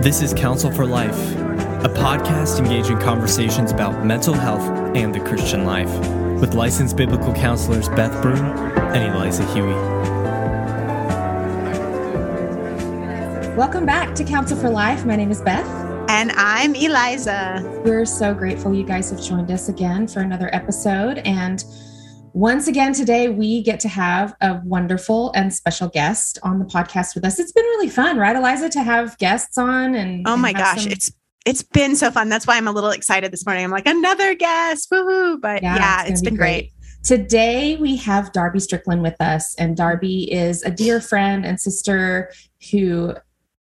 This is Counsel for Life, a podcast engaging conversations about mental health and the Christian life with licensed biblical counselors Beth Broom and Eliza Huie. Welcome back to Counsel for Life. My name is Beth. And I'm Eliza. We're so grateful you guys have joined us again for another episode. And once again, today we get to have a wonderful and special guest on the podcast with us. It's been really fun, right, Eliza, to have guests on and oh my and gosh, some- it's it's been so fun. That's why I'm a little excited this morning. I'm like another guest, woohoo! But yeah, it's it's been be great. Today we have Darby Strickland with us, and Darby is a dear friend and sister who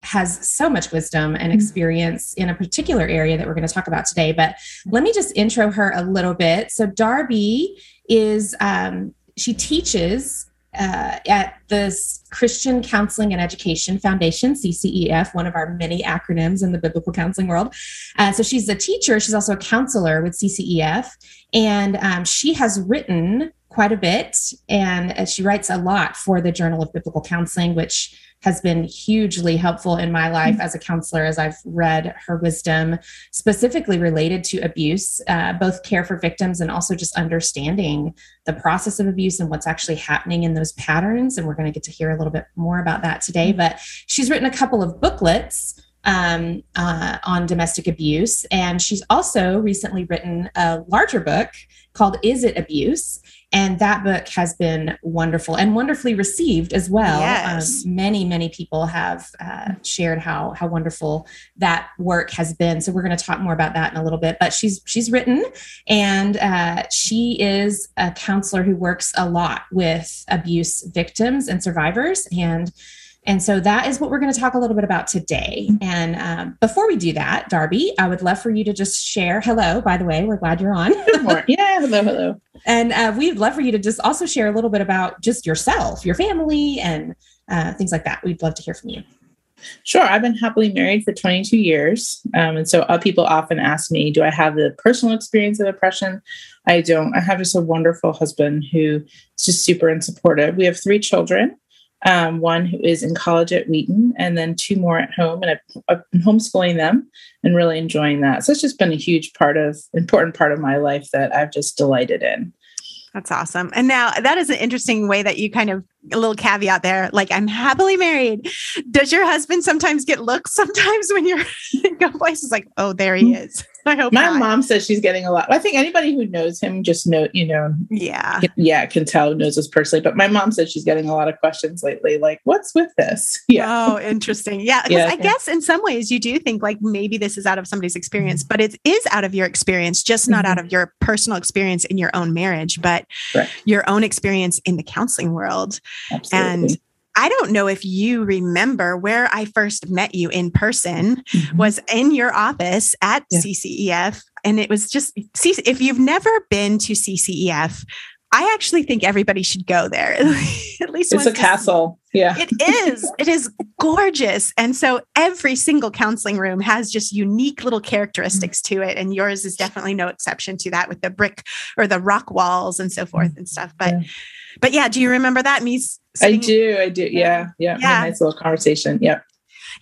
has so much wisdom and mm-hmm. experience in a particular area that we're going to talk about today. But let me just intro her a little bit. So Darby is um, she teaches uh, at the Christian Counseling and Education Foundation, CCEF, one of our many acronyms in the biblical counseling world. Uh, so she's a teacher. She's also a counselor with CCEF, and um, she has written quite a bit, and uh, she writes a lot for the Journal of Biblical Counseling, which has been hugely helpful in my life as a counselor as I've read her wisdom, specifically related to abuse, uh, both care for victims and also just understanding the process of abuse and what's actually happening in those patterns. And we're going to get to hear a little bit more about that today. But she's written a couple of booklets um, uh, on domestic abuse. And she's also recently written a larger book called Is It Abuse? And that book has been wonderful and wonderfully received as well. Yes. Um, many, many people have uh, shared how how wonderful that work has been. So we're going to talk more about that in a little bit. But she's she's written, and uh, she is a counselor who works a lot with abuse victims and survivors. And and so that is what we're going to talk a little bit about today. And um, before we do that, Darby, I would love for you to just share. Hello, by the way, we're glad you're on. Yeah, hello, hello. and uh, we'd love for you to just also share a little bit about just yourself, your family, and uh, things like that. We'd love to hear from you. Sure. I've been happily married for 22 years. Um, and so uh, people often ask me, do I have the personal experience of oppression? I don't. I have just a wonderful husband who is just super and supportive. We have three children. Um, one who is in college at Wheaton, and then two more at home. And I've, I've been homeschooling them and really enjoying that. So it's just been a huge part of, important part of my life that I've just delighted in. That's awesome. And now that is an interesting way that you kind of a little caveat there. Like I'm happily married. Does your husband sometimes get looks sometimes when you're go places like, oh, there he is. I hope My not. mom says she's getting a lot. I think anybody who knows him just know, you know, Yeah. yeah, can tell knows us personally. But my mom says she's getting a lot of questions lately, like, "What's with this?" Yeah, Oh, interesting. Yeah. Yeah. I guess in some ways you do think like maybe this is out of somebody's experience, but it is out of your experience, just not out mm-hmm. of your personal experience in your own marriage, but Right. your own experience in the counseling world. absolutely. And I don't know if you remember where I first met you in person Mhm. was in your office at Yeah. CCEF. And it was just, if you've never been to CCEF, I actually think everybody should go there at least it's a castle. Yeah, It is. It is gorgeous. And so every single counseling room has just unique little characteristics to it. And yours is definitely no exception to that with the brick or the rock walls and so forth and stuff. But Yeah. but yeah, do you remember that? Me I do. I do. Yeah, yeah. Yeah. Nice little conversation. Yep.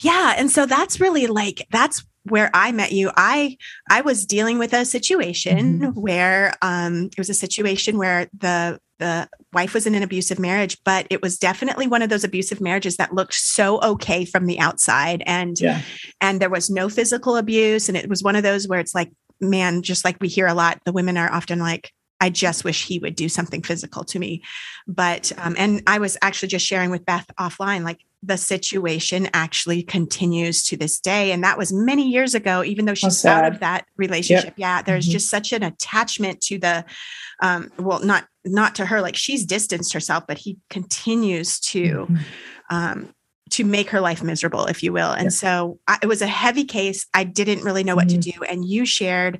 Yeah. And so that's really like that's where I met you. I I was dealing with a situation where um it was a situation where the the wife was in an abusive marriage, but it was definitely one of those abusive marriages that looked so okay from the outside. And Yeah. and there was no physical abuse. And it was one of those where it's like, man, just like we hear a lot, the women are often like, I just wish he would do something physical to me. But, um, and I was actually just sharing with Beth offline, like the situation actually continues to this day. And that was many years ago, even though she's out of that relationship. Yeah. There's Mhm. just such an attachment to the, um, well, not, not to her, like she's distanced herself, but he continues to, Mhm. um, to make her life miserable, if you will. And Yeah. so I, it was a heavy case. I didn't really know what Mhm. to do. And you shared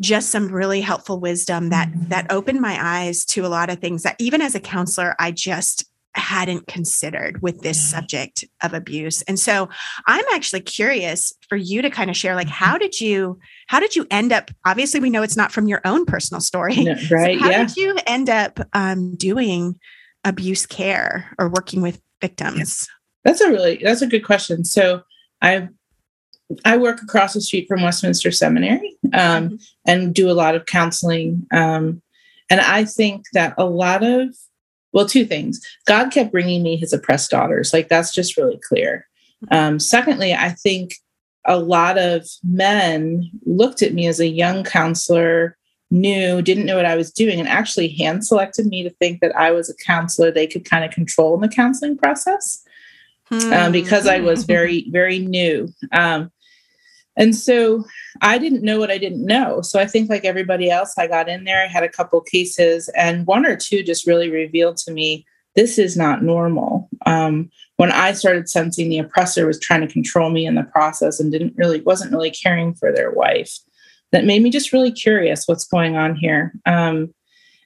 just some really helpful wisdom that Mhm. that opened my eyes to a lot of things that even as a counselor, I just hadn't considered with this Yeah. subject of abuse. And so I'm actually curious for you to kind of share like how did you how did you end up obviously we know it's not from your own personal story. No, So how yeah. did you end up um, doing abuse care or working with victims? That's a really that's a good question. So I I work across the street from Westminster Seminary um, mm-hmm. and do a lot of counseling. Um, and I think that a lot of well, two things. God kept bringing me his oppressed daughters. Like that's just really clear. Mm-hmm. Um, secondly, I think a lot of men looked at me as a young counselor knew, didn't know what I was doing, and actually hand selected me to think that I was a counselor they could kind of control in the counseling process hmm. um, because I was very, very new. Um, and so I didn't know what I didn't know. So I think, like everybody else, I got in there, I had a couple cases, and one or two just really revealed to me this is not normal. Um, when I started sensing the oppressor was trying to control me in the process and didn't really wasn't really caring for their wife, that made me just really curious what's going on here. Um,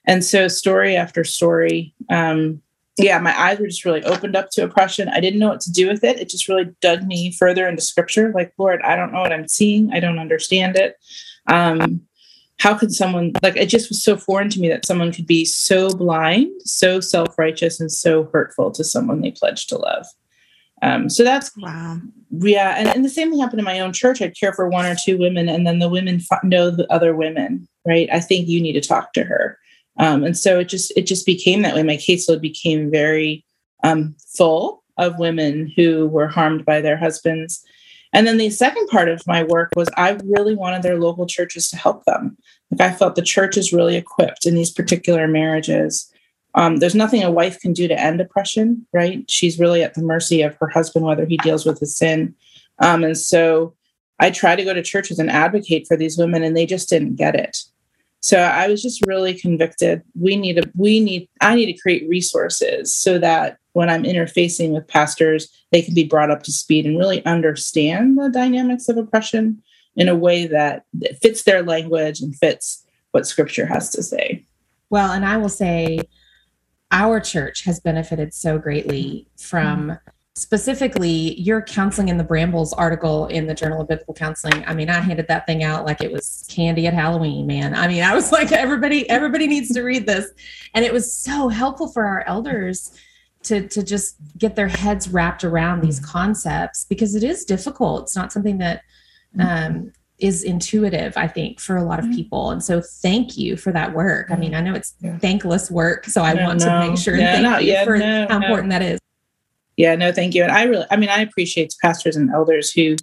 and so, story after story, um, yeah, my eyes were just really opened up to oppression. I didn't know what to do with it. It just really dug me further into scripture. Like, Lord, I don't know what I'm seeing. I don't understand it. Um, how could someone, like, it just was so foreign to me that someone could be so blind, so self righteous, and so hurtful to someone they pledged to love. Um, so that's wow. Yeah, and, and the same thing happened in my own church. I'd care for one or two women, and then the women know the other women. Right? I think you need to talk to her, um, and so it just it just became that way. My caseload became very um, full of women who were harmed by their husbands. And then the second part of my work was I really wanted their local churches to help them. Like I felt the church is really equipped in these particular marriages um, there's nothing a wife can do to end oppression, right? She's really at the mercy of her husband, whether he deals with his sin. Um, and so I try to go to churches and advocate for these women, and they just didn't get it. So I was just really convicted. We need a we need I need to create resources so that when I'm interfacing with pastors, they can be brought up to speed and really understand the dynamics of oppression in a way that, that fits their language and fits what scripture has to say. Well, and I will say our church has benefited so greatly from mm-hmm. Specifically your counseling in the brambles article in the journal of biblical counseling i mean i handed that thing out like it was candy at halloween man i mean i was like everybody everybody needs to read this and it was so helpful for our elders to to just get their heads wrapped around these concepts because it is difficult it's not something that um, is intuitive, I think, for a lot of mm-hmm. people. And so thank you for that work. I mean, I know it's yeah. thankless work. So I no, want no, to make sure and thank no, you for how important that is. Yeah, no, thank you. And I really, I mean, I appreciate pastors and elders who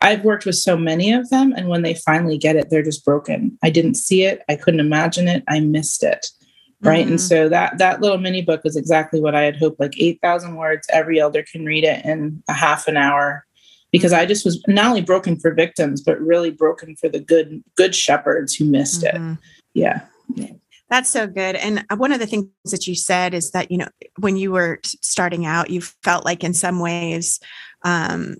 I've worked with so many of them. And when they finally get it, they're just broken. I didn't see it. I couldn't imagine it. I missed it. Right. Mm-hmm. And so that that little mini book is exactly what I had hoped, like 8,000 words. Every elder can read it in a half an hour because I just was not only broken for victims, but really broken for the good good shepherds who missed mm-hmm. it. Yeah. That's so good. And uh, one of the things that you said is that, you know, when you were starting out, you felt like in some ways um,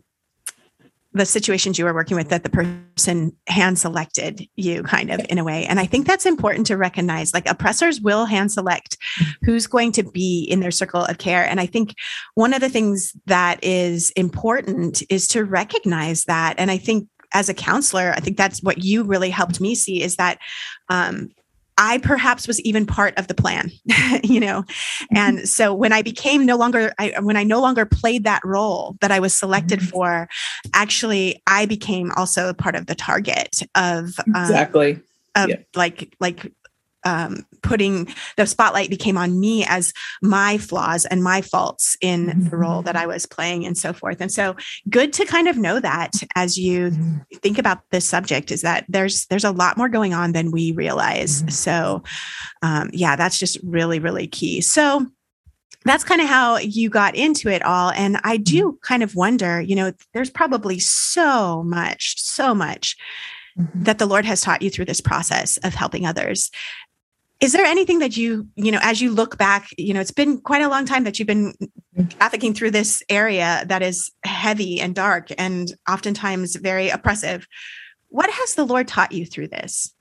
the situations you were working with that the person hand selected you kind of in a way and i think that's important to recognize like oppressors will hand select who's going to be in their circle of care and i think one of the things that is important is to recognize that and i think as a counselor i think that's what you really helped me see is that um, I perhaps was even part of the plan, you know? Mm-hmm. And so when I became no longer, I, when I no longer played that role that I was selected mm-hmm. for, actually, I became also a part of the target of um, exactly. Of yeah. like, like um, putting the spotlight became on me as my flaws and my faults in mm-hmm. the role that I was playing and so forth. And so good to kind of know that as you mm-hmm. think about this subject is that there's there's a lot more going on than we realize. Mm-hmm. So um, yeah, that's just really, really key. So that's kind of how you got into it all. And I do mm-hmm. kind of wonder, you know, there's probably so much, so much mm-hmm. that the Lord has taught you through this process of helping others is there anything that you you know as you look back you know it's been quite a long time that you've been trafficking through this area that is heavy and dark and oftentimes very oppressive. What has the lord taught you through this?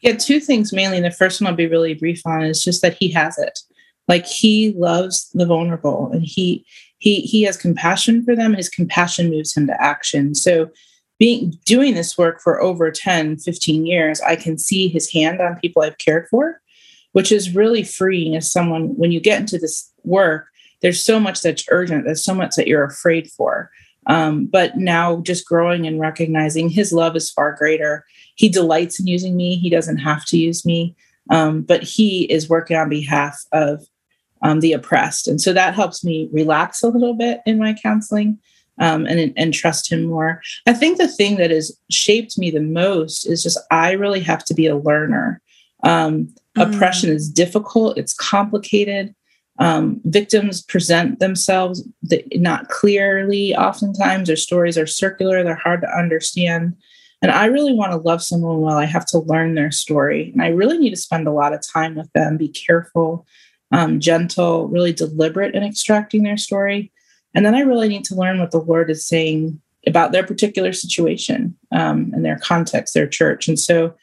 Yeah two things mainly. The first one i'll be really brief on is just that he has it. Like he loves the vulnerable and he he he has compassion for them. His compassion moves him to action. So being doing this work for over 10 15 years i can see his hand on people i've cared for which is really freeing as someone when you get into this work there's so much that's urgent there's so much that you're afraid for. Um, but now just growing and recognizing his love is far greater. He delights in using me he doesn't have to use me um, but he is working on behalf of um, the oppressed. And so that helps me relax a little bit in my counseling um, and, and trust him more. I think the thing that has shaped me the most is just i really have to be a learner. Um, mm. oppression is difficult. It's complicated. Um, victims present themselves not clearly oftentimes. Their stories are circular. They're hard to understand. And i really want to love someone well i have to learn their story. And i really need to spend a lot of time with them be careful um, gentle really deliberate in extracting their story and then i really need to learn what the lord is saying about their particular situation um, and their context their church and so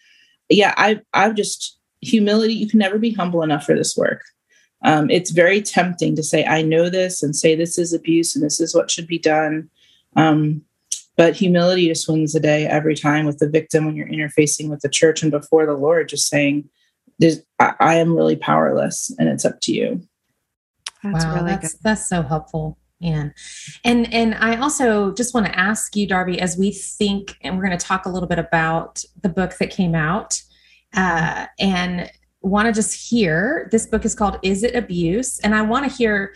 yeah i i've just humility you can never be humble enough for this work um, it's very tempting to say, I know this and say this is abuse and this is what should be done. Um, but humility just wins the day every time with the victim when you're interfacing with the church and before the Lord, just saying, I, I am really powerless and it's up to you. That's wow, really that's, good. That's so helpful. And and and I also just want to ask you, Darby, as we think, and we're going to talk a little bit about the book that came out, uh, and want to just hear this book is called Is It Abuse? And I want to hear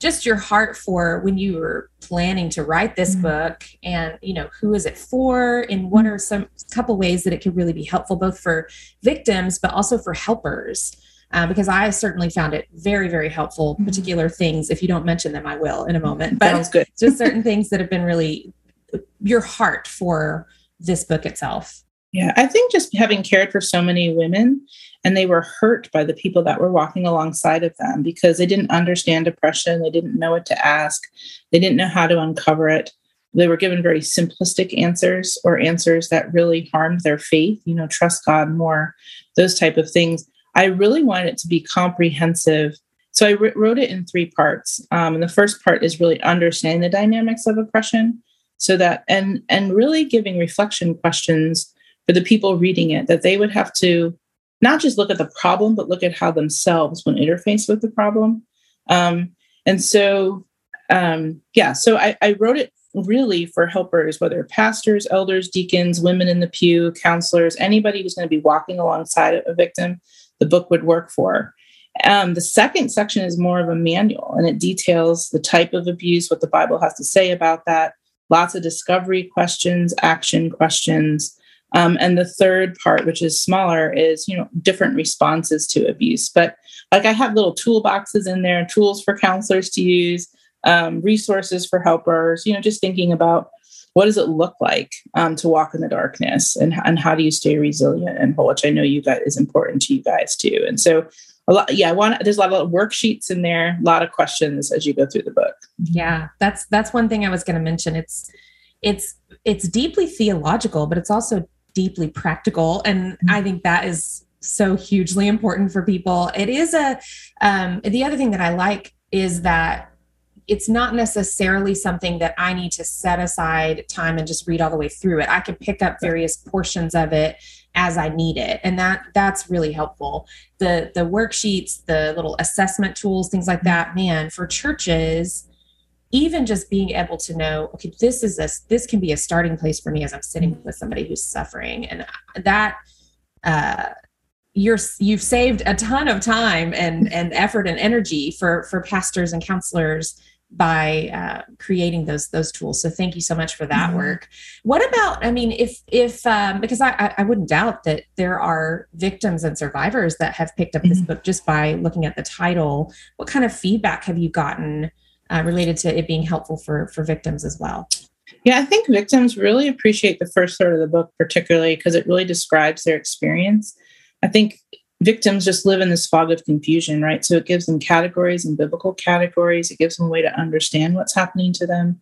just your heart for when you were planning to write this mm-hmm. book and you know who is it for and what are some couple ways that it could really be helpful both for victims but also for helpers um, because i certainly found it very very helpful mm-hmm. particular things. If you don't mention them i will in a moment. But Sounds good. just certain things that have been really your heart for this book itself. Yeah i think just having cared for so many women and they were hurt by the people that were walking alongside of them because they didn't understand depression they didn't know what to ask they didn't know how to uncover it. They were given very simplistic answers or answers that really harmed their faith you know trust god more those type of things i really wanted it to be comprehensive. So I wrote it in three parts. Um, and the first part is really understanding the dynamics of oppression so that and and really giving reflection questions for the people reading it that they would have to not just look at the problem, but look at how themselves when interfaced with the problem. Um, and so, um, yeah, so I, I wrote it really for helpers, whether pastors, elders, deacons, women in the pew, counselors, anybody who's going to be walking alongside a victim, the book would work for. Um, the second section is more of a manual and it details the type of abuse, what the Bible has to say about that, lots of discovery questions, action questions, um, and the third part, which is smaller, is you know different responses to abuse. But like I have little toolboxes in there, tools for counselors to use, um, resources for helpers. You know, just thinking about what does it look like um, to walk in the darkness, and and how do you stay resilient and whole, which I know you guys is important to you guys too. And so a lot, yeah, I want there's a lot of worksheets in there, a lot of questions as you go through the book. Yeah, that's that's one thing I was going to mention. It's it's it's deeply theological, but it's also deeply practical. And I mm-hmm. think that is so hugely important for people. It is a, um, the other thing that I like is that it's not necessarily something that I need to set aside time and just read all the way through it. I can pick up various portions of it as I need it. And that that's really helpful. The the worksheets, the little assessment tools, things like that, man, for churches, even just being able to know okay this is a this can be a starting place for me as i'm sitting with somebody who's suffering and that uh you're you've saved a ton of time and and effort and energy for for pastors and counselors by uh, creating those those tools. So thank you so much for that mm-hmm. work. What about i mean if if um, because I, I wouldn't doubt that there are victims and survivors that have picked up mm-hmm. this book just by looking at the title. What kind of feedback have you gotten uh, related to it being helpful for for victims as well? Yeah i think victims really appreciate the first third of the book particularly because it really describes their experience. I think victims just live in this fog of confusion right? So it gives them categories and biblical categories. It gives them a way to understand what's happening to them.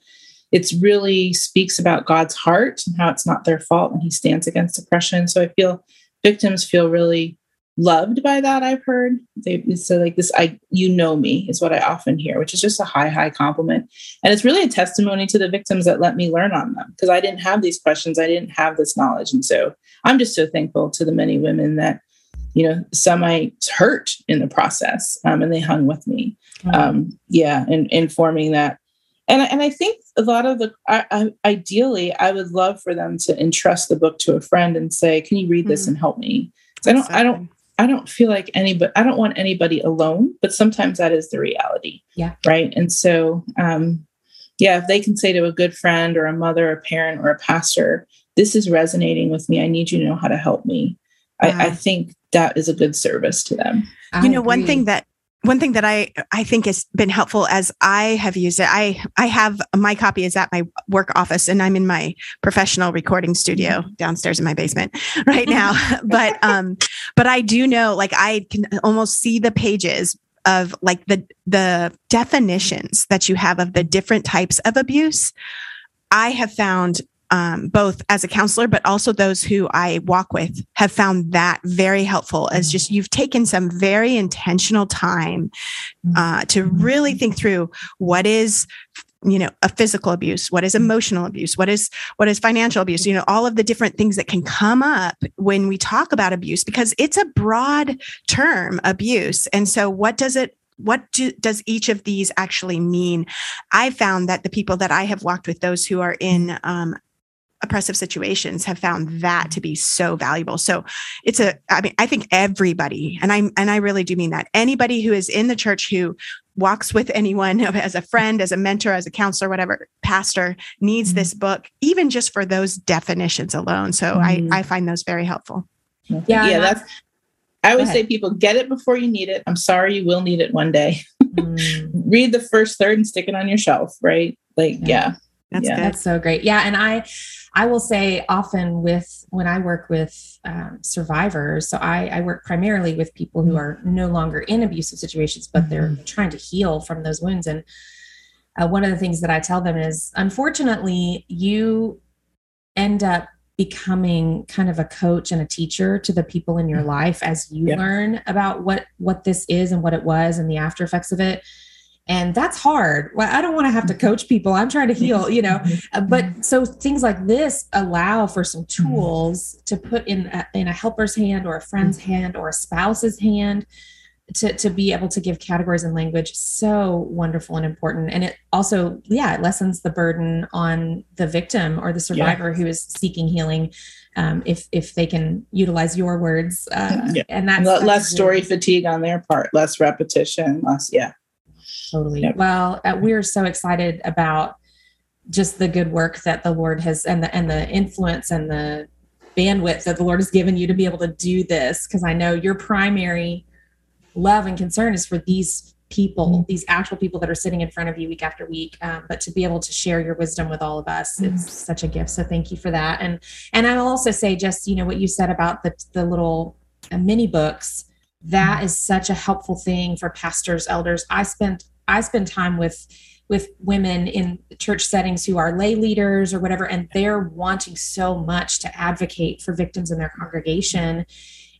It really speaks about god's heart and how it's not their fault and he stands against oppression. So i feel victims feel really loved by that i've heard. They so like this i you know me is what i often hear which is just a high high compliment. And it's really a testimony to the victims that let me learn on them because i didn't have these questions. I didn't have this knowledge. And so i'm just so thankful to the many women that you know, some I hurt in the process, um, and they hung with me. Um, yeah, and informing that, and and I think a lot of the I, I, ideally, I would love for them to entrust the book to a friend and say, "Can you read this mm-hmm. and help me?" I don't, I don't, I don't feel like anybody. I don't want anybody alone, but sometimes that is the reality. Yeah. Right. And so, um, yeah, if they can say to a good friend or a mother, a parent, or a pastor, "This is resonating with me. I need you to know how to help me." I, I think that is a good service to them. I you know, agree. one thing that one thing that I I think has been helpful as I have used it. I I have my copy is at my work office and I'm in my professional recording studio mm-hmm. downstairs in my basement right now. but um but I do know like I can almost see the pages of like the the definitions that you have of the different types of abuse. I have found um, both as a counselor, but also those who I walk with have found that very helpful as mm-hmm. just you've taken some very intentional time mm-hmm. uh, to really think through what is you know a physical abuse what is emotional abuse what is what is financial abuse you know all of the different things that can come up when we talk about abuse because it's a broad term abuse and so what does it what do, does each of these actually mean i found that the people that i have walked with those who are in um, oppressive situations have found that to be so valuable. So it's a I mean I think everybody and I and I really do mean that anybody who is in the church who walks with anyone as a friend, as a mentor, as a counselor, whatever, pastor needs this mm-hmm. book even just for those definitions alone. So mm-hmm. I I find those very helpful. Yeah, yeah, that's I always say people get it before you need it. I'm sorry you will need it one day. Mm. Read the first third and stick it on your shelf, right? Like yeah. yeah. That's yeah. That's so great. Yeah. And I, I will say often with when I work with um, survivors, so I, I, work primarily with people who are no longer in abusive situations, but they're mm-hmm. trying to heal from those wounds. And uh, one of the things that I tell them is, unfortunately, you end up becoming kind of a coach and a teacher to the people in your mm-hmm. life as you yep. learn about what what this is and what it was and the after effects of it and that's hard well i don't want to have to mm-hmm. coach people i'm trying to heal you know mm-hmm. uh, but mm-hmm. so things like this allow for some tools to put in a, in a helper's hand or a friend's hand or a spouse's hand to, to be able to give categories and language so wonderful and important and it also yeah it lessens the burden on the victim or the survivor yeah. who is seeking healing um, if if they can utilize your words uh, yeah. and that's, less that's story really, fatigue on their part less repetition less yeah Totally. Yep. Well, uh, we're so excited about just the good work that the Lord has and the and the influence and the bandwidth that the Lord has given you to be able to do this because I know your primary love and concern is for these people, mm-hmm. these actual people that are sitting in front of you week after week. Um, but to be able to share your wisdom with all of us, mm-hmm. it's such a gift. So thank you for that. And and I'll also say just you know what you said about the the little uh, mini books. That mm-hmm. is such a helpful thing for pastors, elders. I spent I spend time with with women in church settings who are lay leaders or whatever, and they're wanting so much to advocate for victims in their congregation,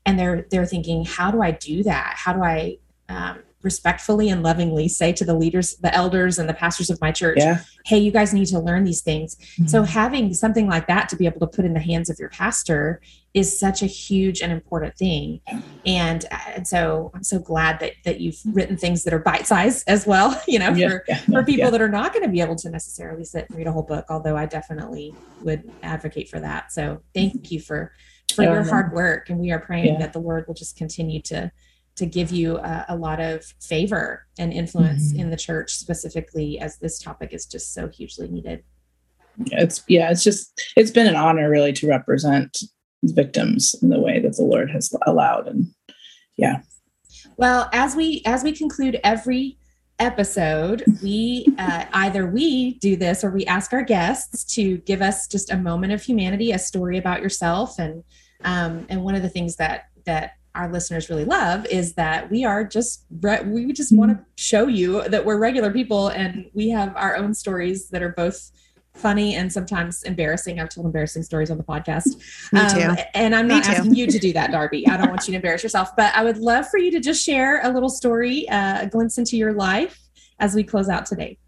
and they're they're thinking, how do I do that? How do I um, respectfully and lovingly say to the leaders, the elders, and the pastors of my church, yeah. hey, you guys need to learn these things. Mm-hmm. So, having something like that to be able to put in the hands of your pastor is such a huge and important thing. And, uh, and so, I'm so glad that, that you've written things that are bite sized as well, you know, yeah. for, yeah. for people that are not going to be able to necessarily sit and read a whole book, although I definitely would advocate for that. So, thank you for. For your hard work, and we are praying that the Lord will just continue to to give you a, a lot of favor and influence mm-hmm. in the church specifically as this topic is just so hugely needed. It's yeah it's just it's been an honor really to represent victims in the way that the lord has allowed and yeah. Well as we as we conclude every episode we uh, either we do this or we ask our guests to give us just a moment of humanity a story about yourself. And um, and one of the things that that our listeners really love is that we are just we just want to mm-hmm. show you that we're regular people and we have our own stories that are both funny and sometimes embarrassing. I've told embarrassing stories on the podcast. Me too. Um, and I'm not asking you to do that, Darby. I don't want you to embarrass yourself, but I would love for you to just share a little story, uh, a glimpse into your life as we close out today.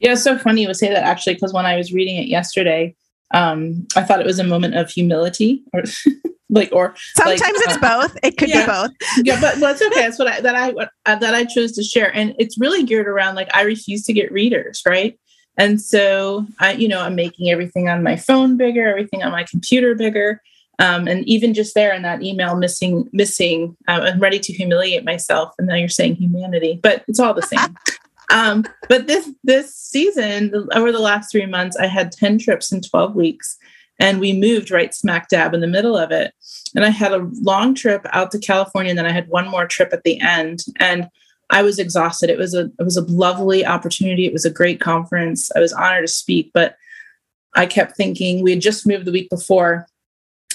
Yeah, it's so funny you would say that actually, because when I was reading it yesterday, um, I thought it was a moment of humility. Or like or sometimes like, it's uh, both. It could yeah. be both. Yeah but, it's okay. That's what i that i uh, that i chose to share. And it's really geared around like i refuse to get readers right? And so i you know i'm making everything on my phone bigger everything on my computer bigger. Um, and even just there in that email missing missing um, i'm ready to humiliate myself. And now you're saying humanity but it's all the same. Um, but this this season over the last three months i had 10 trips in 12 weeks and we moved right smack dab in the middle of it. And i had a long trip out to california and then i had one more trip at the end and i was exhausted. It was a it was a lovely opportunity. It was a great conference. I was honored to speak but i kept thinking we had just moved the week before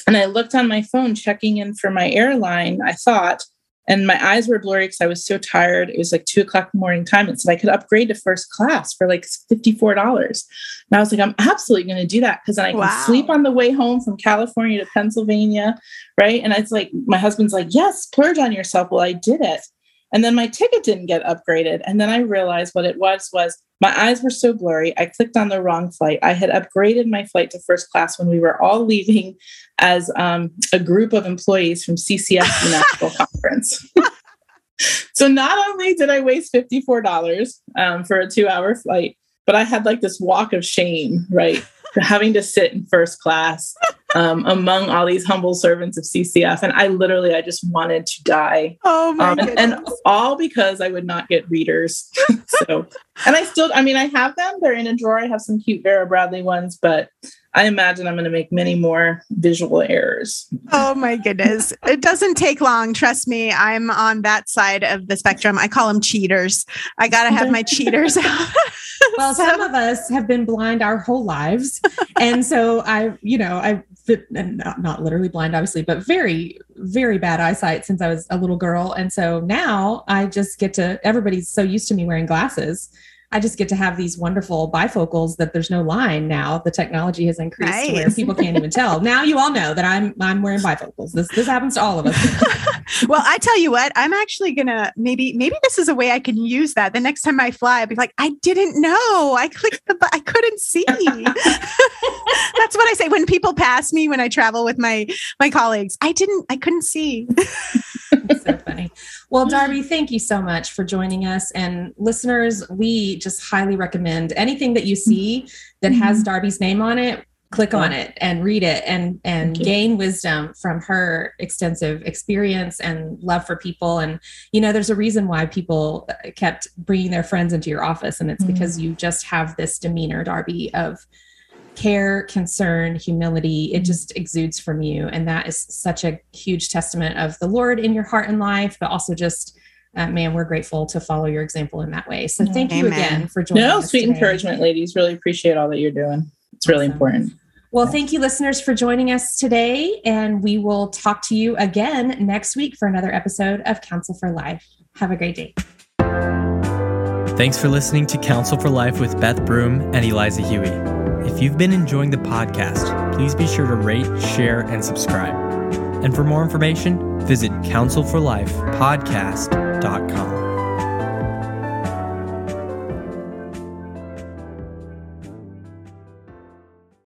and i looked on my phone checking in for my airline i thought and my eyes were blurry because I was so tired. It was like two o'clock in the morning time. And so I could upgrade to first class for like $54. And I was like, I'm absolutely going to do that because then I can wow. sleep on the way home from California to Pennsylvania. Right. And it's like, my husband's like, yes, purge on yourself. Well, I did it. And then my ticket didn't get upgraded. And then I realized what it was was my eyes were so blurry. I clicked on the wrong flight. I had upgraded my flight to first class when we were all leaving as um, a group of employees from CCEF National Conference. so not only did I waste $54 um, for a two hour flight, but I had like this walk of shame, right? Having to sit in first class um, among all these humble servants of CCEF. And I literally, I just wanted to die. Oh my um, and, and, all because I would not get readers. so, and I still, I mean, I have them. They're in a drawer. I have some cute Vera Bradley ones, but I imagine I'm going to make many more visual errors. Oh my goodness. It doesn't take long. Trust me. I'm on that side of the spectrum. I call them cheaters. I got to have my cheaters out. well, some of us have been blind our whole lives. And so I, you know, I and not, not literally blind, obviously, but very, very bad eyesight since I was a little girl. And so now I just get to, everybody's so used to me wearing glasses I just get to have these wonderful bifocals that there's no line now. The technology has increased nice. where people can't even tell. Now you all know that I'm I'm wearing bifocals. This this happens to all of us. well, I tell you what, I'm actually gonna maybe maybe this is a way I can use that. The next time I fly, I'll be like, I didn't know. I clicked the I couldn't see. That's what I say when people pass me when I travel with my my colleagues. I didn't I couldn't see. so funny. Well, Darby, thank you so much for joining us. And listeners, we just highly recommend anything that you see that has mm-hmm. Darby's name on it, click on it and read it and and gain wisdom from her extensive experience and love for people and you know there's a reason why people kept bringing their friends into your office and it's mm-hmm. because you just have this demeanor darby of care, concern, humility. It mm-hmm. just exudes from you. And that is such a huge testament of the Lord in your heart and life, but also just, uh, man, we're grateful to follow your example in that way. So thank Amen. you again for joining us. no, sweet today. encouragement, ladies. Really appreciate all that you're doing. It's really awesome. important. Well, thank you, listeners, for joining us today. And we will talk to you again next week for another episode of Counsel for Life. Have a great day. Thanks for listening to Counsel for Life with Beth Broom and Eliza Huie. If you've been enjoying the podcast, please be sure to rate, share, and subscribe. And for more information, visit counselforlifepodcast.com.